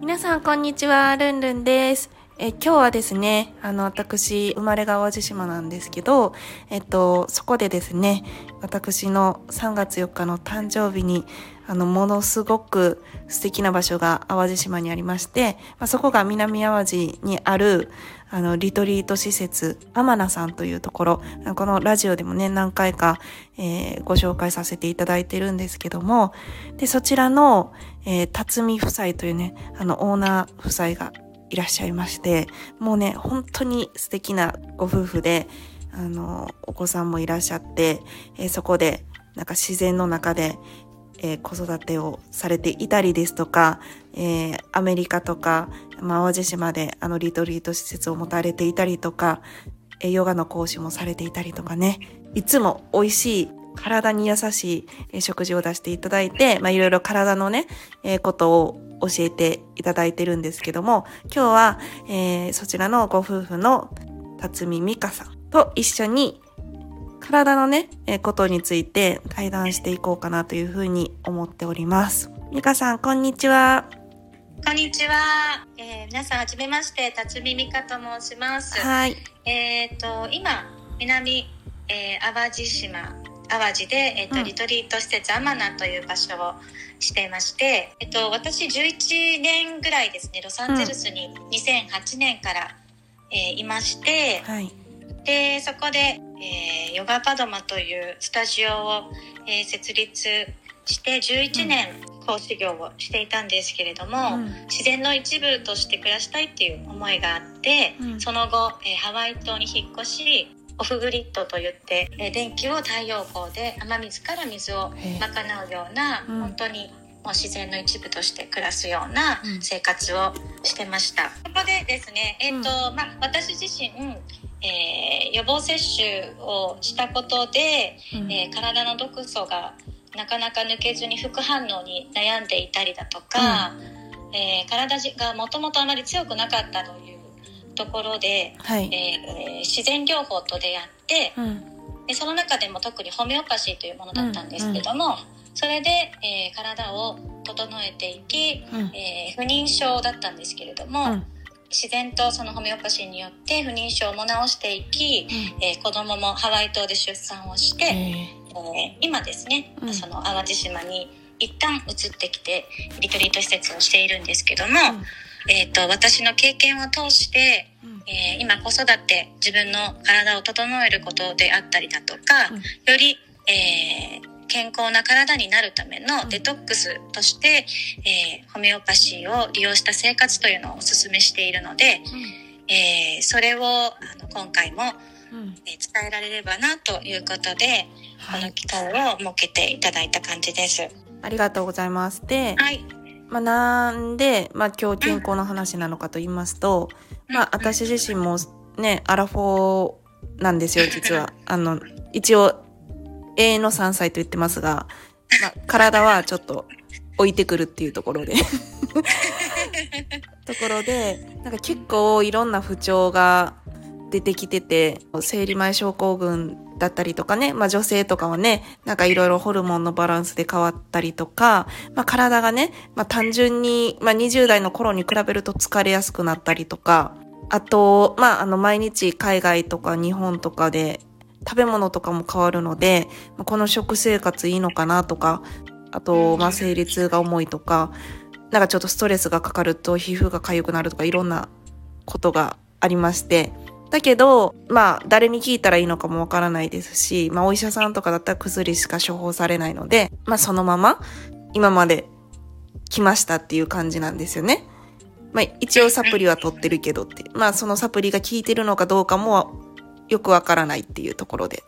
皆さん、こんにちは。ルンルンです。え今日はですね、あの、私、生まれが淡路島なんですけど、えっと、そこでですね、私の3月4日の誕生日に、あの、ものすごく素敵な場所が淡路島にありまして、まあ、そこが南淡路にある、あの、リトリート施設、アマナさんというところ、このラジオでもね、何回か、えーご紹介させていただいてるんですけども、で、そちらの、えー、辰巳夫妻というね、あの、オーナー夫妻がいらっしゃいまして、もうね、本当に素敵なご夫婦で、あの、お子さんもいらっしゃって、えーそこで、なんか自然の中で、えー子育てをされていたりですとか、えーアメリカとか、まあ、淡路島であのリトリート施設を持たれていたりとか、えヨガの講師もされていたりとかね、いつも美味しい、体に優しいえー食事を出していただいて、まあ、いろいろ体のね、えーことを教えていただいてるんですけども、今日は、えーそちらのご夫婦の辰巳美香さんと一緒に体のね、えーことについて対談していこうかなというふうに思っております。美香さん、こんにちは。こんにちは。えー皆さん、はじめまして、辰巳美香と申します。はい。えっ、と、今、南、えー淡路島、淡路で、えっ、と、うん。リトリート施設アマナという場所をしていまして、えっ、と、私11年ぐらいですね、ロサンゼルスに2008年から、えーいまして、はい。で、そこで、えーヨガパドマというスタジオを、えー設立して11年講師業をしていたんですけれども、うん。自然の一部として暮らしたいっていう思いがあって、うん。その後、えーハワイ島に引っ越しオフグリッドといって、えー電気を太陽光で雨水から水を賄うような、うん。本当にもう自然の一部として暮らすようなうん。生活をしてました。そこでですね、えっ、と、まあ、私自身、えー予防接種をしたことで、うん。えー体の毒素がなかなか抜けずに副反応に悩んでいたりだとか、えー体がもともとあまり強くなかったというところで、はい。えー自然療法と出会ってうん。でその中でも特にホメオパシーというものだったんですけども、それで、えー体を整えていき、うん。えー不妊症だったんですけれども、うん自然とそのホメオパシーによって不妊症も治していき、えー子供もハワイ島で出産をして、ええー今ですね、うんその淡路島に一旦移ってきてリトリート施設をしているんですけども、えー、と私の経験を通して、うんえー今子育て自分の体を整えることであったりだとか、うんより、えー健康な体になるためのデトックスとして、えーホメオパシーを利用した生活というのをお勧めしているので、えーそれをあの今回も、うん。えー伝えられればなということで、はい。この機会を設けていただいた感じです。ありがとうございます。で、はい。まあ、なんで、まあ、今日健康の話なのかと言いますと、まあ、私自身もね、アラフォーなんですよ、実は。あの、一応、永遠の3歳と言ってますが、まあ、体はちょっと置いてくるっていうところで。ところで、なんか結構いろんな不調が出てきてて、生理前症候群だったりとかね、まあ女性とかはね、なんかいろいろホルモンのバランスで変わったりとか、まあ体がね、まあ単純に、まあ20代の頃に比べると疲れやすくなったりとか、あと、まああの毎日海外とか日本とかで食べ物とかも変わるので、この食生活いいのかなとか、あと、まあ生理痛が重いとか、なんかちょっとストレスがかかると皮膚が痒くなるとかいろんなことがありまして、だけど、まあ、誰に聞いたらいいのかもわからないですし、まあ、お医者さんとかだったら薬しか処方されないので、まあ、そのまま、今まで来ましたっていう感じなんですよね。まあ、一応サプリは取ってるけどって。まあ、そのサプリが効いてるのかどうかもよくわからないっていうところで。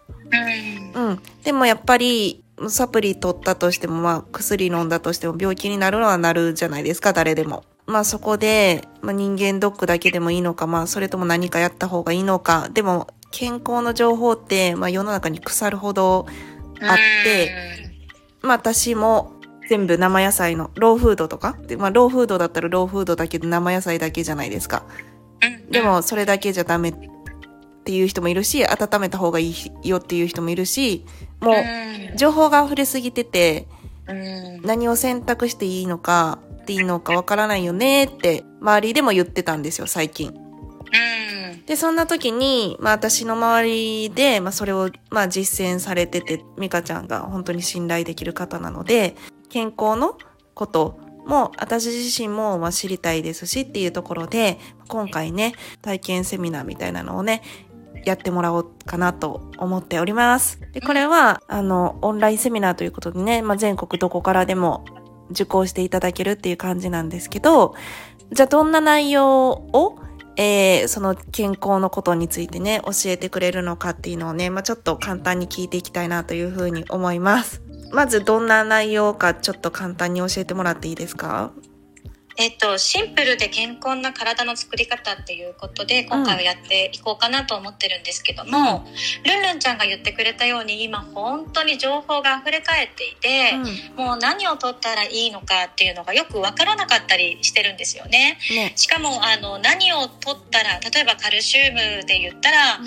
うんうん。でもやっぱり、サプリ取ったとしても、まあ薬飲んだとしても病気になるのはなるじゃないですか、誰でも。まあそこで、まあ、人間ドックだけでもいいのか、まあそれとも何かやった方がいいのか。でも健康の情報って、まあ世の中に腐るほどあって、まあ私も全部生野菜のローフードとか？で、まあローフードだったらローフードだけど生野菜だけじゃないですか。でもそれだけじゃダメっていう人もいるし、温めた方がいいよっていう人もいるし、もう情報が溢れすぎてて、何を選択していいのかっていいのかわからないよねって周りでも言ってたんですよ、最近。で、そんな時に、まあ私の周りで、まあそれを、まあ実践されてて、ミカちゃんが本当に信頼できる方なので、健康のことも私自身もま知りたいですしっていうところで、今回ね、体験セミナーみたいなのをね、やってもらおうかなと思っております。で、これは、あの、オンラインセミナーということでね、まあ、全国どこからでも受講していただけるっていう感じなんですけど、じゃあどんな内容をえー、その健康のことについてね、教えてくれるのかっていうのをね、まあ、ちょっと簡単に聞いていきたいなというふうに思います。まずどんな内容かちょっと簡単に教えてもらっていいですか？えっと、シンプルで健康な体の作り方っていうことで今回はやっていこうかなと思ってるんですけども、うん、ルンルンちゃんが言ってくれたように今本当に情報が溢れ返っていて、うん、もう何を取ったらいいのかっていうのがよく分からなかったりしてるんですよね。ね。しかもあの何を取ったら例えばカルシウムで言ったら、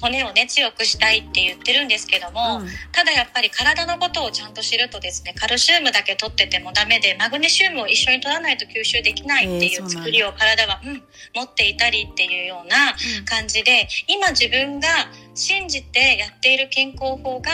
骨をね強くしたいって言ってるんですけども、うん、ただやっぱり体のことをちゃんと知るとですねカルシウムだけ取っててもダメでマグネシウムを一緒に取らないと吸収できないっていう作りを体は、うん、持っていたりっていうような感じで、うん、今自分が信じてやっている健康法が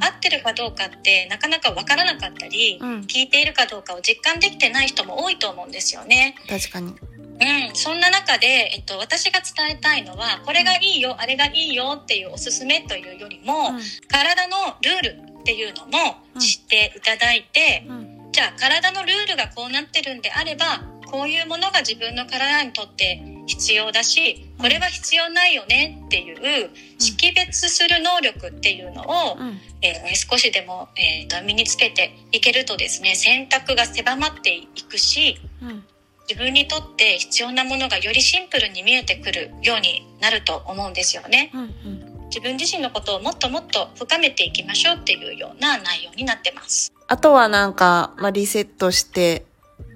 合ってるかどうかってなかなか分からなかったり、聞いているかどうかを実感できてない人も多いと思うんですよね。確かにうん、そんな中で、えっと、私が伝えたいのはこれがいいよあれがいいよっていうおすすめというよりも、うん、体のルールっていうのも知っていただいて、うん、じゃあ体のルールがこうなってるんであればこういうものが自分の体にとって必要だしこれは必要ないよねっていう識別する能力っていうのを、うん、えー、少しでも、えーと、身につけていけるとですね選択が狭まっていくし、うん自分にとって必要なものがよりシンプルに見えてくるようになると思うんですよね。うんうん、自分自身のことをもっともっと深めていきましょうっていうような内容になってます。あとはなんか、まあ、リセットして、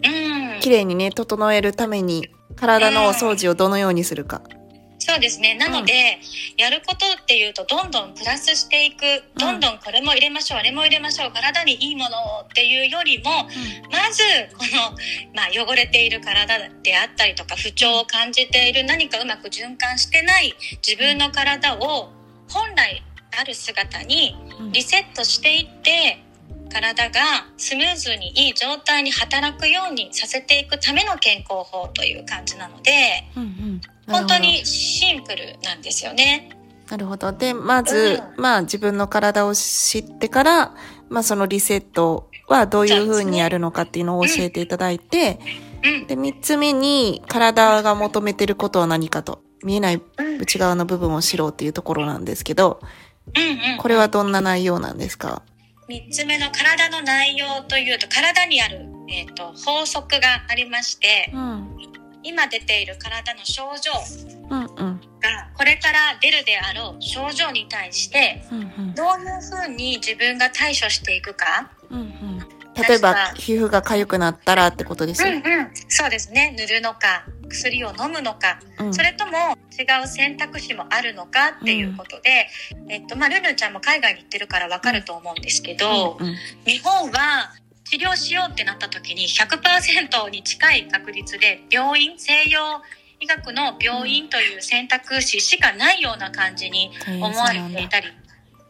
うん、綺麗にね、整えるために体のお掃除をどのようにするか。そうですね。なので、うん、やることっていうと、どんどんプラスしていく、どんどんこれも入れましょう、あれも入れましょう、体にいいものっていうよりも、うん、まず、この、まあ、汚れている体であったりとか、不調を感じている、何かうまく循環してない自分の体を、本来ある姿にリセットしていって、体がスムーズにいい状態に働くようにさせていくための健康法という感じなので、うんうん本当にシンプルなんですよね。なるほど。で、まず、うん、まあ自分の体を知ってから、まあそのリセットはどういうふうにやるのかっていうのを教えていただいて、うん、で、三つ目に体が求めてることは何かと、見えない内側の部分を知ろうっていうところなんですけど、うんうん、これはどんな内容なんですか？三つ目の体の内容というと、体にある、えっ、ー、と、法則がありまして、うん今出ている体の症状がこれから出るであろう症状に対してどういうふうに自分が対処していくか、うんうん、例えば皮膚が痒くなったらってことですよ、うんうん、そうですね。塗るのか薬を飲むのか、うん、それとも違う選択肢もあるのかっていうことで、うん、えっとまあ、ルルちゃんも海外に行ってるから分かると思うんですけど、うんうん、日本は治療しようってなった時に100%に近い確率で病院西洋医学の病院という選択肢しかないような感じに思われていたり、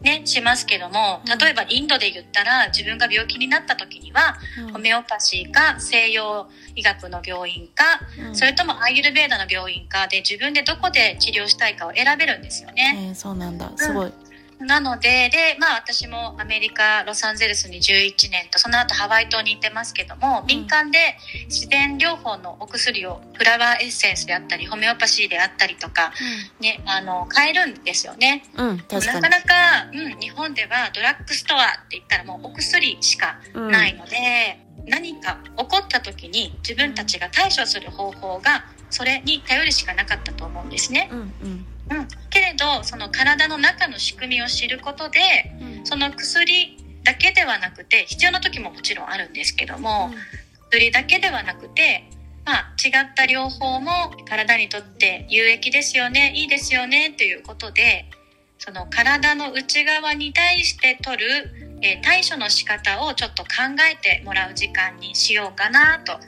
ね、しますけども例えばインドで言ったら自分が病気になった時には、ホメオパシーか西洋医学の病院か、それともアイユルベーダの病院かで自分でどこで治療したいかを選べるんですよね。えー、そうなんだ。すごい、なので、で、まあ私もアメリカ、ロサンゼルスに11年と、その後ハワイ島に行ってますけども、敏感で自然療法のお薬をフラワーエッセンスであったり、ホメオパシーであったりとか、ね、あの、買えるんですよね。うん。なかなか、うん、日本ではドラッグストアって言ったらもうお薬しかないので、何か起こった時に自分たちが対処する方法がそれに頼るしかなかったと思うんですね。うんうんうん、けれどその体の中の仕組みを知ることでうんその薬だけではなくて必要な時ももちろんあるんですけども、薬だけではなくて、まあ、違った療法も体にとって有益ですよねいいですよねということでその体の内側に対して取る、えー対処の仕方をちょっと考えてもらう時間にしようかなと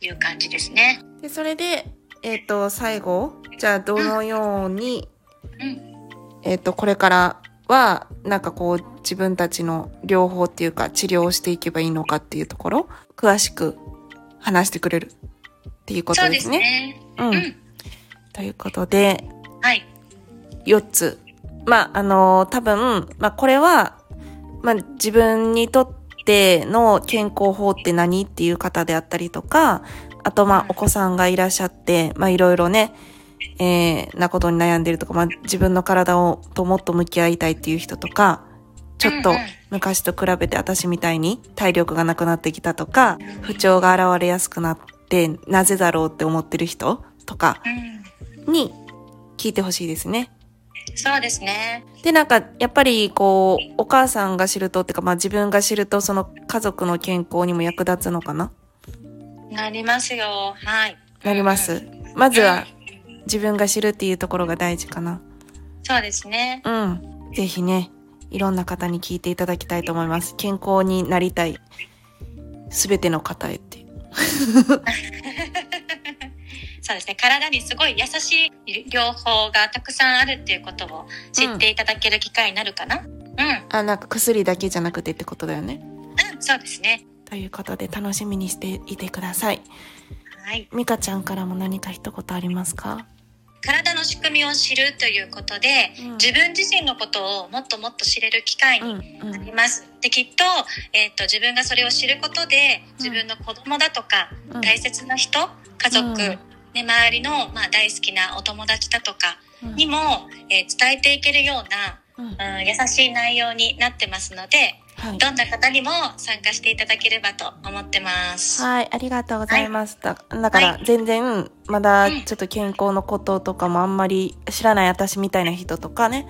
いう感じですね。で、それで、えっ、と、最後、じゃあどのように、うんえっ、と、これからは、なんかこう、自分たちの療法っていうか、治療をしていけばいいのかっていうところ、詳しく話してくれる？っていうことそうですですね。ね。うん。うんということで、はい。4つ。まあ、あの多分、まあ、これは、まあ、自分にとっての健康法って何っていう方であったりとか、あと、まあう、んお子さんがいらっしゃって、まあ、いろいろね、えー、なことに悩んでるとか、まあ、自分の体を、ともっと向き合いたいっていう人とか、ちょっと昔と比べて私みたいに体力がなくなってきたとか、不調が現れやすくなって、なぜだろうって思ってる人とかうんに聞いてほしいですね。そうですね。で、なんか、やっぱり、こう、お母さんが知るとっていうか、まあ自分が知ると、その家族の健康にも役立つのかななりますよ。はい。なります。まずは、自分が知るっていうところが大事かな。そうですね。うん。ぜひね、いろんな方に聞いていただきたいと思います。健康になりたい、すべての方へって。そうですね。体にすごい優しい療法がたくさんあるっていうことを知っていただける機会になるかな。うん。うん、あ、なんか薬だけじゃなくてってことだよね。そうですね。ということで、楽しみにしていてください。はい。ミカちゃんからも何か一言ありますか？体の仕組みを知るということで、うん。自分自身のことをもっともっと知れる機会うん、にうん。なります。で、きっと、えっ、と、自分がそれを知ることで、自分の子供だとか、うん。大切な人、家族、うん。ね、周りの、まあ、大好きなお友達だとかうん。にも、えー伝えていけるような、うんうん、優しい内容になってますので、はい。どんな方にも参加していただければと思ってます。はい、ありがとうございました。だから、全然、まだうんちょっと健康のこととかもあんまり知らない私みたいな人とかね。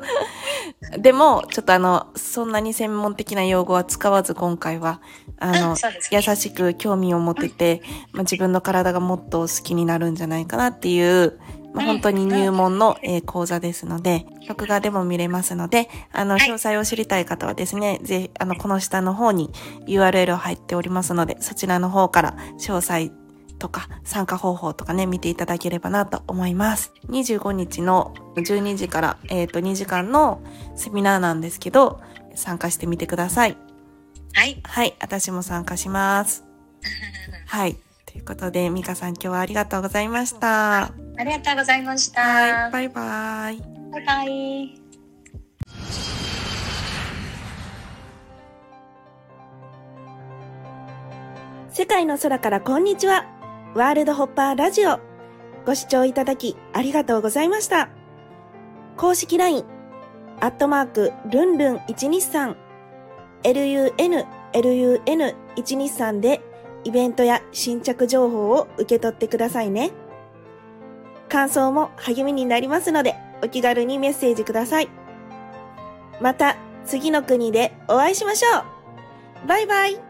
でも、ちょっとあの、そんなに専門的な用語は使わず今回は、あのね優しく興味を持ってて、まあ、自分の体がもっと好きになるんじゃないかなっていう、まあ、うん本当に入門の、えー講座ですので、録画でも見れますので、あの、はい詳細を知りたい方はですね、ぜひ、あの、この下の方に URL 入っておりますので、そちらの方から詳細とか参加方法とかね、見ていただければなと思います。25日の12時から、えっ、と、2時間のセミナーなんですけど、参加してみてください。はい。はい、私も参加します。はい。ということで、ミカさん今日はありがとうございました。ありがとうございました。はい、バイバイ。バイバイ。世界の空からこんにちは。ワールドホッパーラジオ。ご視聴いただきありがとうございました。公式 LINE、アットマーク、ルンルン123、lun, lun123 でイベントや新着情報を受け取ってくださいね。感想も励みになりますので、お気軽にメッセージください。また、次の国でお会いしましょう。バイバイ。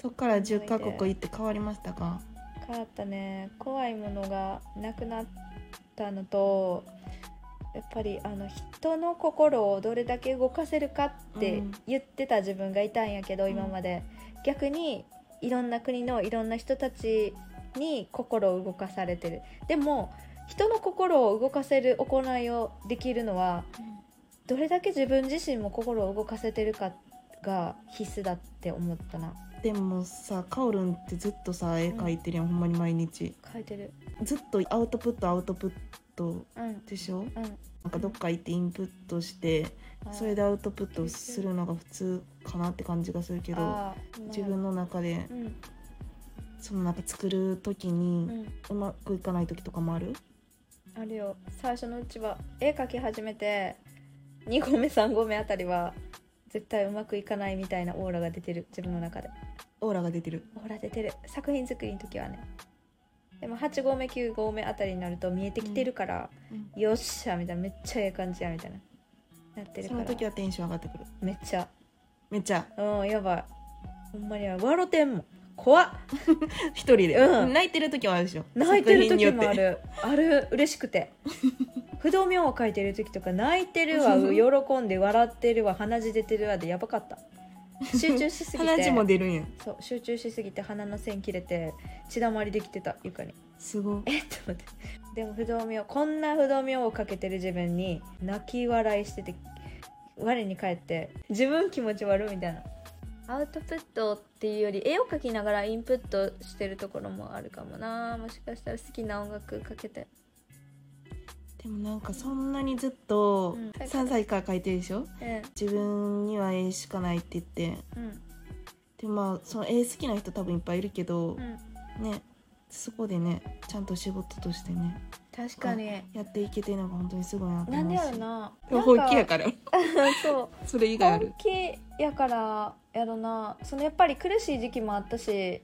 そっから10カ国行って変わりましたか？変わったね。怖いものがなくなったのとやっぱりあの人の心をどれだけ動かせるかってうん。言ってた自分がいたんやけど、ん。今まで。逆にいろんな国のいろんな人たちに心を動かされてる。でも人の心を動かせる行いをできるのはどれだけ自分自身も心を動かせてるかが必須だって思ったなでもさカオルンってずっとさ絵描いてるやん、ほんまに毎日。書いてる。ずっとアウトプットアウトプットうん。でしょ？うん。なんかどっか行ってインプットしてそれでアウトプットするのが普通かなって感じがするけど自分の中でうん。そのなんか作る時うにん。うまくいかない時とかもある？あるよ。最初のうちは絵描き始めて2合目3合目あたりは絶対うまくいかないみたいなオーラが出てる自分の中で。オーラが出てる。オーラ出てる。作品作りの時はね。でも8合目9合目あたりになると見えてきてるから、よっしゃみたいなめっちゃええ感じやみたいな。なってるそから。の時はテンション上がってくる。めっちゃ。めっちゃ。うんやばい。ほんまに笑ってんもん怖っ。一人で、うん。泣いてる時もあるでしょ。泣いてる時もある。ある。嬉しくて。不動明を書いてる時とか泣いてるわ。喜んで笑ってるわ。鼻血出てるわでやばかった。集中しすぎて。鼻血も出るんや。そう。集中しすぎて鼻の線切れて血だまりできてた床に。すごい。え？っと思って。でも不動明こんな不動明をかけてる自分に泣き笑いしてて我に返って自分気持ち悪いみたいなアウトプットっていうより絵を描きながらインプットしてるところもあるかもな。もしかしたら好きな音楽かけて。でもなんかそんなにずっとうん。3歳から描いてるでしょ？うん。自分には絵しかないって言って。うん。でまあその絵好きな人多分いっぱいいるけどう、ん。ね。そこでねちゃんと仕事としてね確かに。やっていけてるのが本当にすごいなと思なんでやろな。本気やから。そう。それ以外ある。本気やからやろな。そのやっぱり苦しい時期もあったし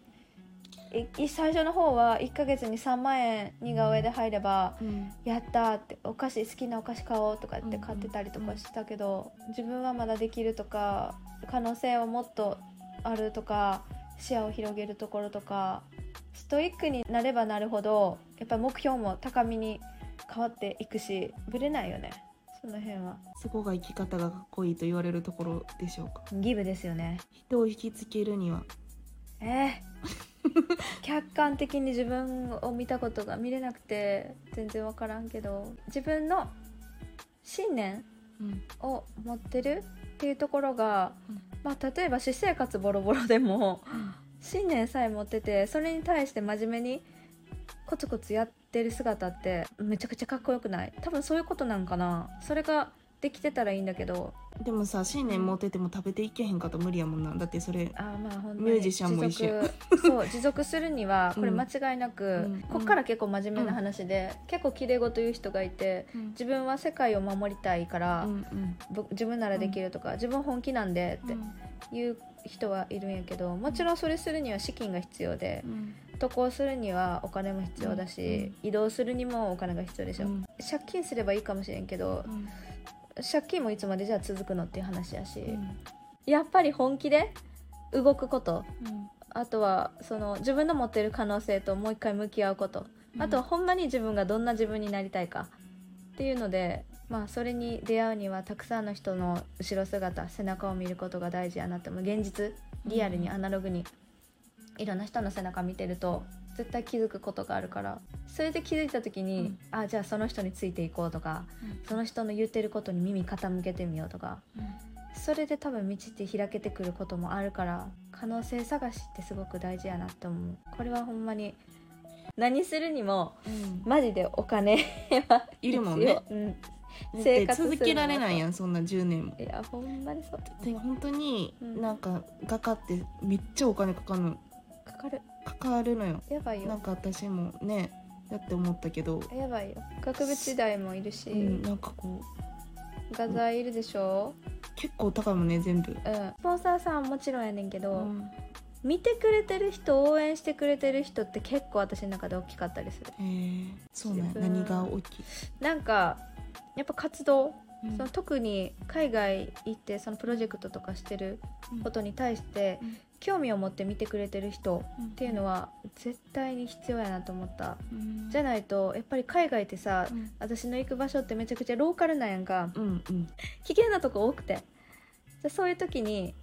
いい最初の方は1ヶ月に3万円似顔絵で入ればうん。やったーってお菓子好きなお菓子買おうとかって買ってたりとかしてたけど、自分はまだできるとか可能性はもっとあるとか視野を広げるところとかストイックになればなるほどやっぱ目標も高みに変わっていくしぶれないよね。その辺は。そこが生き方がかっこいいと言われるところでしょうか。ギブですよね。人を引きつけるには。えー 客観的に自分を見たことが見れなくて全然分からんけど自分の信念うん。を持ってるっていうところが、うん。まあ、例えば私生活ボロボロでも信念さえ持っててそれに対して真面目にコツコツやってる姿ってめちゃくちゃかっこよくない？多分そういうことなんかな。それができてたらいいんだけど。でもさ信念持ってても食べていけへんかったら無理やもんな。だってそれあーまあミュージシャンも一緒。そう 持続するにはこれうん間違いなく、うん。こっから結構真面目な話で、結構綺麗事言う人がいて自分は世界を守りたいから、うんうん。ぼ自分ならできるとか、自分本気なんでっていう人はいるんやけどもちろんそれするには資金が必要でうん渡航するにはお金も必要だし、移動するにもお金が必要でしょ、うん。借金すればいいかもしれんけどうん。借金もいつまでじゃあ続くのっていう話やし、うん。やっぱり本気で動くことうん。あとはその自分の持ってる可能性ともう一回向き合うこと、あとはほんまに自分がどんな自分になりたいかっていうのでまあそれに出会うにはたくさんの人の後ろ姿背中を見ることが大事やなって思う。現実リアルにアナログにいろんな人の背中見てると絶対気づくことがあるから。それで気づいた時に、うん。あじゃあその人についていこうとかその人の言ってることに耳傾けてみようとか。それで多分道って開けてくることもあるから可能性探しってすごく大事やなって思う。これはほんまに何するにもうん。マジでお金は いるもんね。生活続けられないやんそんな10年も。いやほんまにそう。で本当にうん。なんか画家ってめっちゃお金かかるのかかるのよ。やばいよ。なんか私もねだって思ったけど、やばいよ。額縁代もいるし、うん、なんかこう。画材いるでしょ？結構高いもんね全部、うん。スポンサーさんはもちろんやねんけど、うん。見てくれてる人応援してくれてる人って結構私の中で大きかったりする。えー、そうね。何が大きい、なんかやっぱ活動、うん。その特に海外行ってそのプロジェクトとかしてることに対してうん興味を持って見てくれてる人うん。っていうのは絶対に必要やなと思った。うん。じゃないとやっぱり海外ってさうん。私の行く場所ってめちゃくちゃローカルなんやんか。うんうん。危険なとこ多くて。じゃそういう時に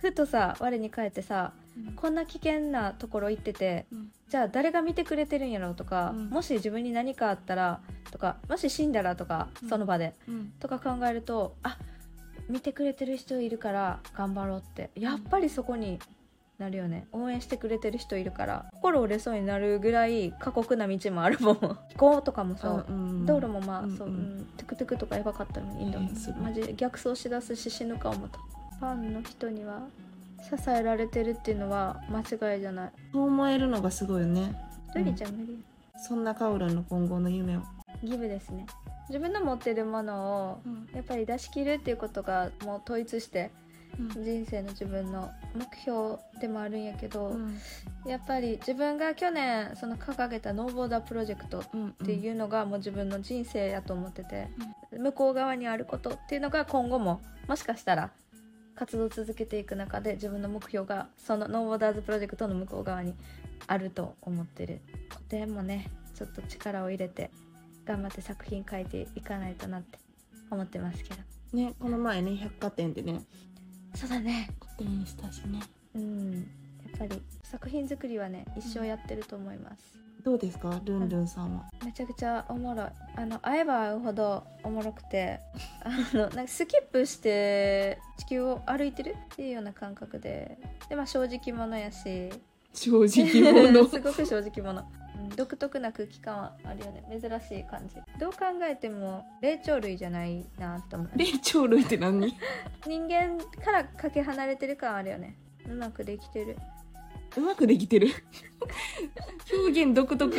ふとさ我に返ってさこんな危険なところ行っててうん。じゃあ誰が見てくれてるんやろうとか、うん。もし自分に何かあったらとかもし死んだらとかうん。その場で、うん。とか考えるとあ見てくれてる人いるから頑張ろうって。やっぱりそこになるよね。応援してくれてる人いるから。心折れそうになるぐらい過酷な道もあるもん。飛 行とかもそう、うん道路もまあ、うんそう、うん。トゥクトゥクとかやばかったのインドもえーすごいマジで逆走しだすし死ぬか思った。ファンの人には支えられてるっていうのは間違いじゃない。そう思えるのがすごいよね。ドリちゃん無理、そんなカオルンの今後の夢を、ギブですね。自分の持ってるものをやっぱり出し切るっていうことがもう統一して人生の自分の目標でもあるんやけど、うん。やっぱり自分が去年その掲げた No Border Project っうんていうのがもう自分の人生やと思ってて、向こう側にあることっていうのが今後ももしかしたら活動を続けていく中で自分の目標がその No Borders Project の向こう側にあると思ってる。とてもねちょっと力を入れて頑張って作品書いていかないとなって思ってますけど。ねこの前ね百貨店でねそうだね。個展したしね。うん。やっぱり作品作りはね一生やってると思います、どうですか？ルンルンさんは、めちゃくちゃおもろいあの会えば会うほどおもろくて。あのなんかスキップして地球を歩いてる？っていうような感覚で。で、まあ、正直者やし。正直者。すごく正直者、うん、独特な空気感はあるよね。珍しい感じ。どう考えても霊長類じゃないなと思う。霊長類って何？人間からかけ離れてる感あるよね。うまくできてる。うまくできてる？表現独特。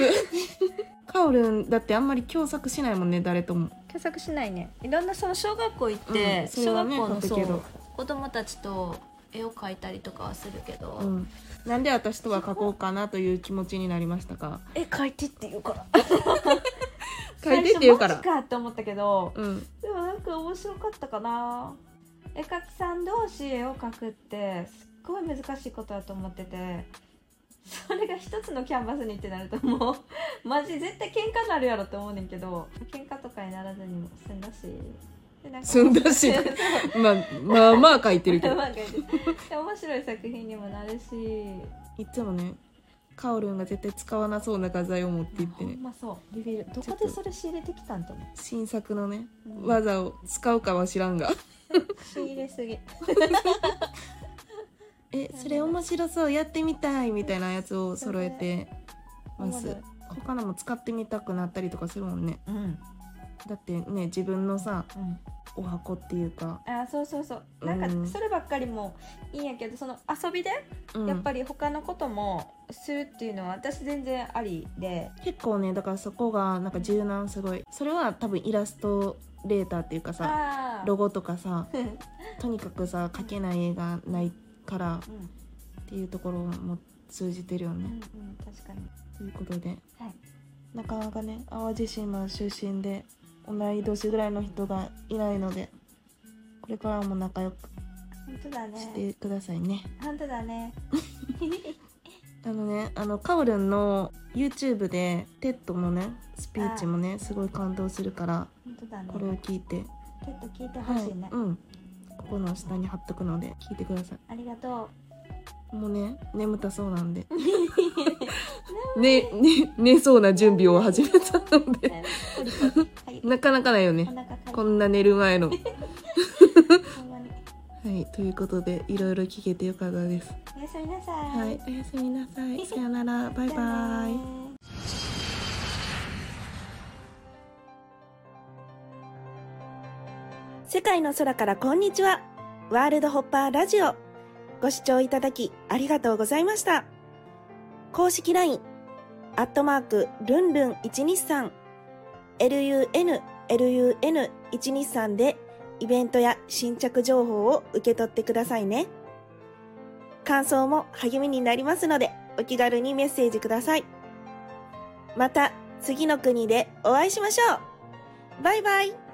カオルンだってあんまり共作しないもんね誰とも。検索しないね。いろんなその小学校行って、うんね小学校のだけど。そう子供たちと絵を描いたりとかはするけど、うん。なんで私とは書こうかなという気持ちになりましたか？絵描いてって言うから。書いてって言うから。最初マジかって思ったけどうん。でもなんか面白かったかな。絵描きさん同士絵を描くってすっごい難しいことだと思っててそれが一つのキャンバスにってなるともうマジ絶対喧嘩になるやろって思うねんけど喧嘩とかにならずにも済んだしでなんだし まあまあまあ書いてるけど。まあ書いてる。で面白い作品にもなるし。いつもねカオルンが絶対使わなそうな画材を持っていってね。まそう。ビビるどこでそれ仕入れてきたんと思う。新作のねうん。技を使うかは知らんが。仕入れすぎ。えそれ面白そうやってみたいみたいなやつを揃えてます。他のも使ってみたくなったりとかするもんね。うんだってね自分のさうん。お箱っていうか、あそうそうそう。なんかうん。そればっかりもいいんやけどその遊びでうん。やっぱり他のこともするっていうのは私全然ありで。結構ねだからそこがなんか柔軟すごい。それは多分イラストレーターっていうかさあロゴとかさ とにかくさ描けない絵がないからっていうところも通じてるようんうね、ん確かに。ということで。はい。なかなかね淡路島出身で同い年ぐらいの人がいないのでこれからも仲良く本当だしねてくださいね。本当だね。あのねあのカオルンの YouTube で TED のねスピーチもねすごい感動するから本当だね。これを聞いて、ちょっと聞いてほはいしい。ね、うん。ここの下に貼っとくので聞いてくださありがといもうね眠たそうなんで。ねね寝そうな準備を始めたのうでなかなかないよね。こんな寝る前の。はいということでいろいろ聞けてよかったです。おやすみなさい。はいおやすみなさい。さよなら。バイバイ。ね世界の空からこんにちは。ワールドホッパーラジオ。ご視聴いただきありがとうございました。公式 LINE、アットマーク、ルンルン123、lun、lun123 でイベントや新着情報を受け取ってくださいね。感想も励みになりますので、お気軽にメッセージください。また、次の国でお会いしましょうバイバイ